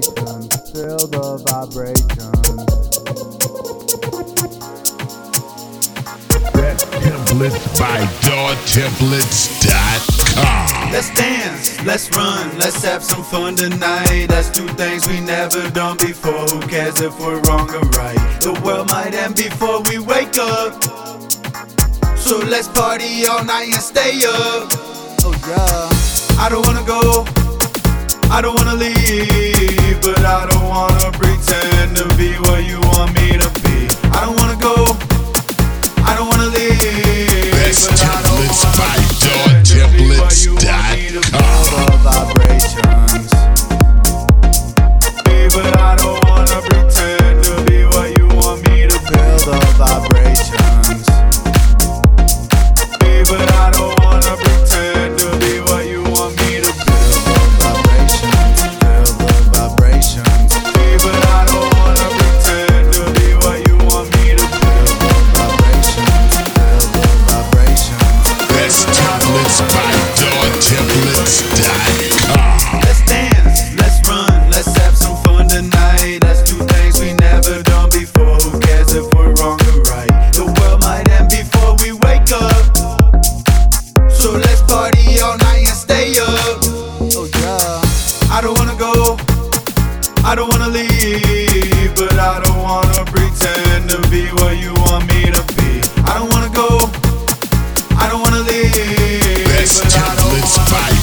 the vibrations. That templates by doortemplates.com. Let's dance, let's run, let's have some fun tonight. That's two things we never done before. Who cares if we're wrong or right? The world might end before we wake up. So let's party all night and stay up. Oh yeah. I don't wanna go, I don't wanna leave, but I don't wanna pretend to be what you want me to be. I don't wanna go, I don't wanna leave, Best but I don't templates wanna by pretend to be what you want me to be. vibrations. But I don't I don't wanna leave, but I don't wanna pretend to be what you want me to be. I don't wanna go, I don't wanna leave, Best but I don't wanna by